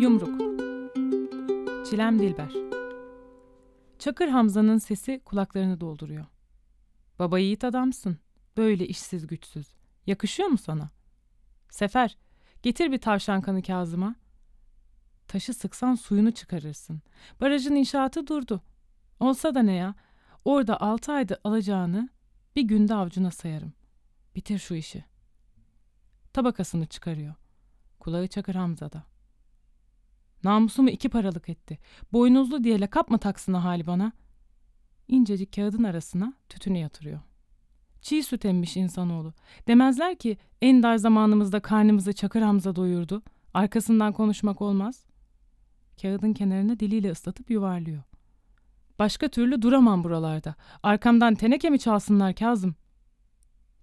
Yumruk Çilem Dilber Çakır Hamza'nın sesi kulaklarını dolduruyor. Baba yiğit adamsın. Böyle işsiz güçsüz. Yakışıyor mu sana? Sefer, getir bir tavşan kanı Kazım'a. Taşı sıksan suyunu çıkarırsın. Barajın inşaatı durdu. Olsa da ne ya? Orada altı ayda alacağını bir günde avcuna sayarım. Bitir şu işi. Tabakasını çıkarıyor. Kulağı Çakır Hamza'da. Namusumu iki paralık etti. Boynuzlu diye lakap mı taksın hali bana? İncecik kağıdın arasına tütünü yatırıyor. Çiğ süt emmiş insanoğlu. Demezler ki en dar zamanımızda karnımızı Çakır Hamza doyurdu. Arkasından konuşmak olmaz. Kağıdın kenarını diliyle ıslatıp yuvarlıyor. Başka türlü duramam buralarda. Arkamdan teneke mi çalsınlar Kazım?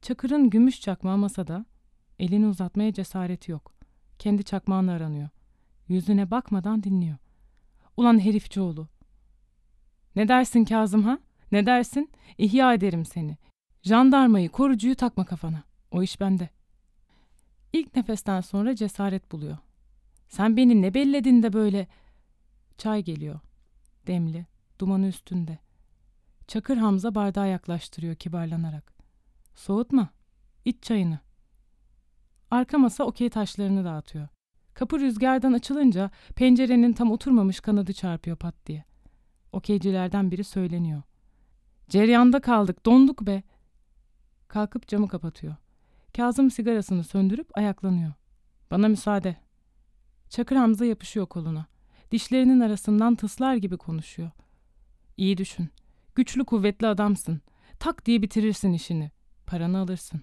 Çakır'ın gümüş çakmağı masada. Elini uzatmaya cesareti yok. Kendi çakmağını aranıyor. Yüzüne bakmadan dinliyor. Ulan herifçioğlu. Ne dersin Kazım ha? Ne dersin? İhya ederim seni. Jandarmayı, korucuyu takma kafana. O iş bende. İlk nefesten sonra cesaret buluyor. Sen beni ne belledin de böyle... Çay geliyor. Demli, dumanı üstünde. Çakır Hamza bardağı yaklaştırıyor kibarlanarak. Soğutma, iç çayını. Arka masa okey taşlarını dağıtıyor. Kapı rüzgardan açılınca pencerenin tam oturmamış kanadı çarpıyor pat diye. Okeycilerden biri söyleniyor. Ceryanda kaldık, donduk be. Kalkıp camı kapatıyor. Kazım sigarasını söndürüp ayaklanıyor. Bana müsaade. Çakır Hamza yapışıyor koluna. Dişlerinin arasından tıslar gibi konuşuyor. İyi düşün. Güçlü kuvvetli adamsın. Tak diye bitirirsin işini. Paranı alırsın.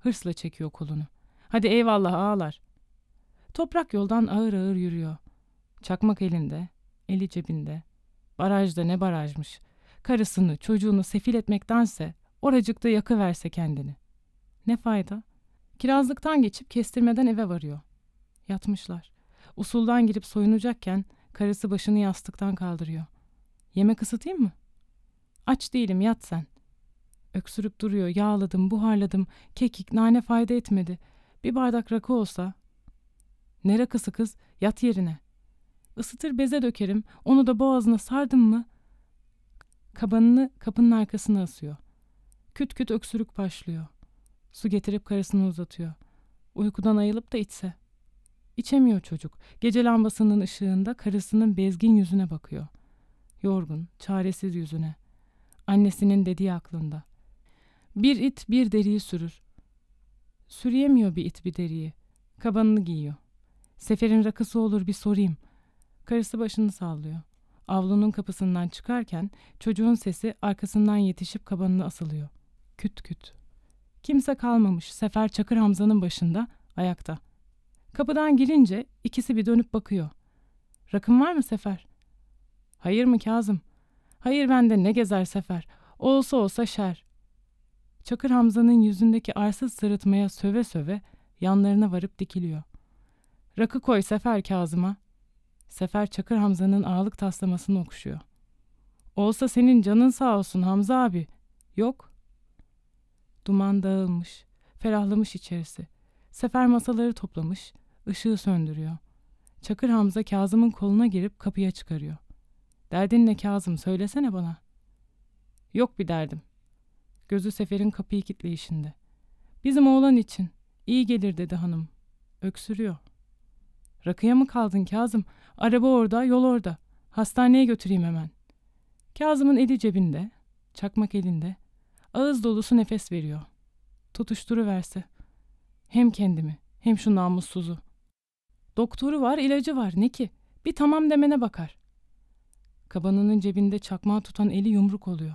Hırsla çekiyor kolunu. Hadi eyvallah ağalar. Toprak yoldan ağır ağır yürüyor. Çakmak elinde, eli cebinde. Barajda ne barajmış. Karısını, çocuğunu sefil etmektense oracıkta yakıverse kendini. Ne fayda? Kirazlıktan geçip kestirmeden eve varıyor. Yatmışlar. Usuldan girip soyunacakken karısı başını yastıktan kaldırıyor. Yemek ısıtayım mı? Aç değilim yat sen. Öksürüp duruyor. Yağladım, buharladım. Kekik, nane fayda etmedi. Bir bardak rakı olsa. Ne rakısı kız? Yat yerine. Isıtır beze dökerim. Onu da boğazına sardım mı? Kabanını kapının arkasına asıyor. Küt küt öksürük başlıyor. Su getirip karısına uzatıyor. Uykudan ayılıp da içse. İçemiyor çocuk. Gece lambasının ışığında karısının bezgin yüzüne bakıyor. Yorgun, çaresiz yüzüne. Annesinin dediği aklında. Bir it bir deriyi sürür. Sürüyemiyor bir it bir deriyi. Kabanını giyiyor. Seferin rakısı olur bir sorayım. Karısı başını sallıyor. Avlunun kapısından çıkarken çocuğun sesi arkasından yetişip kabanına asılıyor. Küt küt. Kimse kalmamış. Sefer Çakır Hamza'nın başında, ayakta. Kapıdan girince ikisi bir dönüp bakıyor. Rakın var mı Sefer? Hayır mı Kazım? Hayır bende ne gezer Sefer. Olsa olsa şer. Çakır Hamza'nın yüzündeki arsız sırıtmaya söve söve yanlarına varıp dikiliyor. Rakı koy Sefer Kazım'a. Sefer Çakır Hamza'nın ağlık taslamasını okşuyor. Olsa senin canın sağ olsun Hamza abi. Yok. Duman dağılmış, ferahlamış içerisi. Sefer masaları toplamış, ışığı söndürüyor. Çakır Hamza Kazım'ın koluna girip kapıya çıkarıyor. Derdin ne Kazım söylesene bana. Yok bir derdim. Gözü Sefer'in kapıyı kitleyişinde. Bizim oğlan için. iyi gelir dedi hanım. Öksürüyor. Rakıya mı kaldın Kazım? Araba orada, yol orada. Hastaneye götüreyim hemen. Kazım'ın eli cebinde, çakmak elinde. Ağız dolusu nefes veriyor. Tutuşturuverse. Hem kendimi, hem şu namussuzu. Doktoru var, ilacı var. Ne ki? Bir tamam demene bakar. Kabanının cebinde çakmağı tutan eli yumruk oluyor.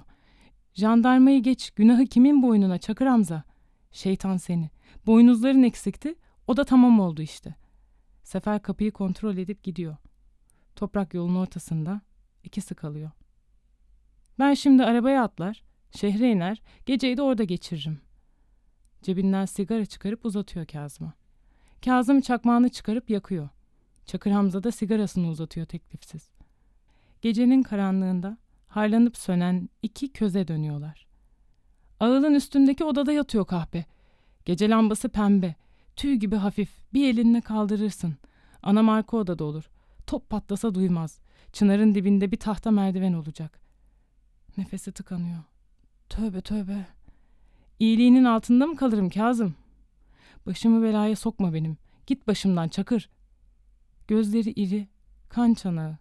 Jandarmayı geç, günahı kimin boynuna Çakır Hamza? Şeytan seni. Boynuzların eksikti, o da tamam oldu işte. Sefer kapıyı kontrol edip gidiyor. Toprak yolun ortasında ikisi kalıyor. Ben şimdi arabaya atlar, şehre iner, geceyi de orada geçiririm. Cebinden sigara çıkarıp uzatıyor Kazım'a. Kazım çakmağını çıkarıp yakıyor. Çakır Hamza da sigarasını uzatıyor teklifsiz. Gecenin karanlığında harlanıp sönen iki köze dönüyorlar. Ağılın üstündeki odada yatıyor kahpe. Gece lambası pembe, tüy gibi hafif, bir elinle kaldırırsın. Anam arka odada olur. Top patlasa duymaz. Çınarın dibinde bir tahta merdiven olacak. Nefesi tıkanıyor. Tövbe tövbe. İyiliğinin altında mı kalırım Kazım? Başımı belaya sokma benim. Git başımdan çakır. Gözleri iri, kan çanağı.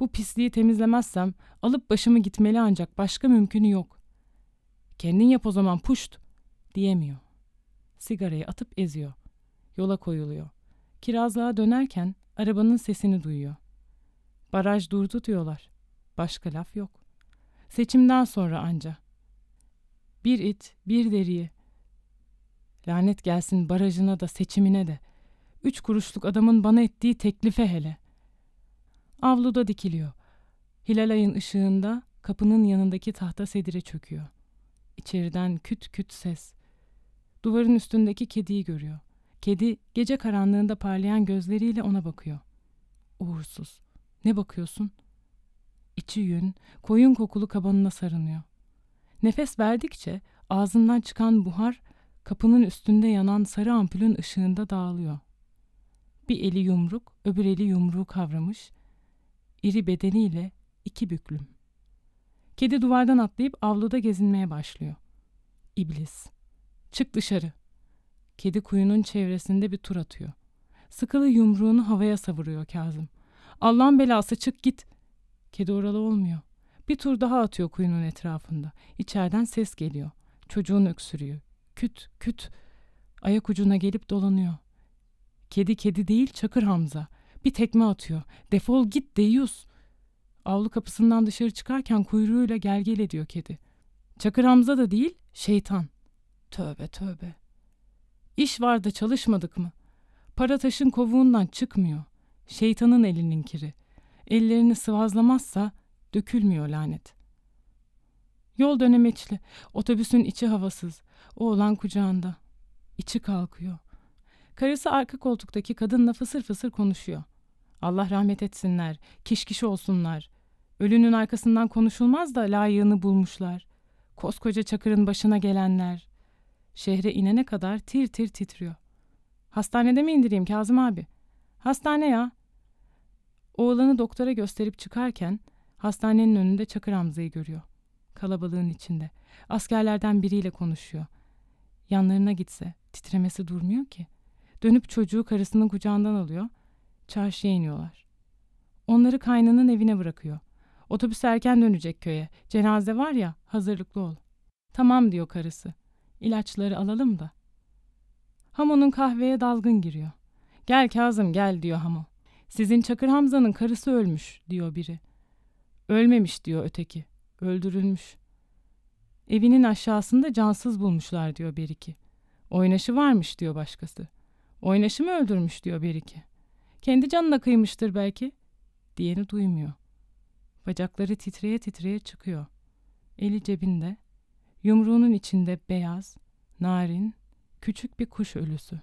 Bu pisliği temizlemezsem alıp başımı gitmeli ancak başka mümkünü yok. Kendin yap o zaman puşt diyemiyor. Sigarayı atıp eziyor. Yola koyuluyor. Kirazlığa dönerken arabanın sesini duyuyor. Baraj durdu diyorlar. Başka laf yok. Seçimden sonra anca. Bir it, bir deriyi. Lanet gelsin barajına da seçimine de. Üç kuruşluk adamın bana ettiği teklife hele. Avluda dikiliyor. Hilal ayın ışığında kapının yanındaki tahta sedire çöküyor. İçeriden küt küt ses. Duvarın üstündeki kediyi görüyor. Kedi gece karanlığında parlayan gözleriyle ona bakıyor. Uğursuz. Ne bakıyorsun? İçi yün, koyun kokulu kabanına sarınıyor. Nefes verdikçe ağzından çıkan buhar kapının üstünde yanan sarı ampulün ışığında dağılıyor. Bir eli yumruk, öbür eli yumruğu kavramış, iri bedeniyle iki büklüm. Kedi duvardan atlayıp avluda gezinmeye başlıyor. İblis. Çık dışarı. Kedi kuyunun çevresinde bir tur atıyor. Sıkılı yumruğunu havaya savuruyor Kazım. Allah'ın belası çık git. Kedi oralı olmuyor. Bir tur daha atıyor kuyunun etrafında. İçeriden ses geliyor. Çocuğun öksürüyor. Küt küt. Ayak ucuna gelip dolanıyor. Kedi kedi değil Çakır Hamza. Bir tekme atıyor. Defol git deyus. Avlu kapısından dışarı çıkarken kuyruğuyla gel gel ediyor kedi. Çakır Hamza da değil şeytan. Tövbe tövbe. İş var da çalışmadık mı? Para taşın kovuğundan çıkmıyor. Şeytanın elinin kiri. Ellerini sıvazlamazsa dökülmüyor lanet. Yol dönemeçli. Otobüsün içi havasız. Oğlan kucağında. İçi kalkıyor. Karısı arka koltuktaki kadınla fısır fısır konuşuyor. Allah rahmet etsinler, kişkiş olsunlar. Ölünün arkasından konuşulmaz da layığını bulmuşlar. Koskoca çakırın başına gelenler. Şehre inene kadar tir tir titriyor. Hastanede mi indireyim Kazım abi? Hastane ya. Oğlanı doktora gösterip çıkarken hastanenin önünde Çakır Hamza'yı görüyor. Kalabalığın içinde. Askerlerden biriyle konuşuyor. Yanlarına gitse titremesi durmuyor ki. Dönüp çocuğu karısının kucağından alıyor. Çarşıya iniyorlar. Onları kaynının evine bırakıyor. Otobüs erken dönecek köye. Cenaze var ya hazırlıklı ol. Tamam diyor karısı. İlaçları alalım da. Hamo'nun kahveye dalgın giriyor. Gel Kazım gel diyor Hamo. Sizin Çakır Hamza'nın karısı ölmüş diyor biri. Ölmemiş diyor öteki. Öldürülmüş. Evinin aşağısında cansız bulmuşlar diyor bir iki. Oynaşı varmış diyor başkası. Oynaşı mı öldürmüş diyor bir iki. Kendi canına kıymıştır belki. Diğeri duymuyor. Bacakları titreye titreye çıkıyor. Eli cebinde. Yumruğunun içinde beyaz, narin, küçük bir kuş ölüsü.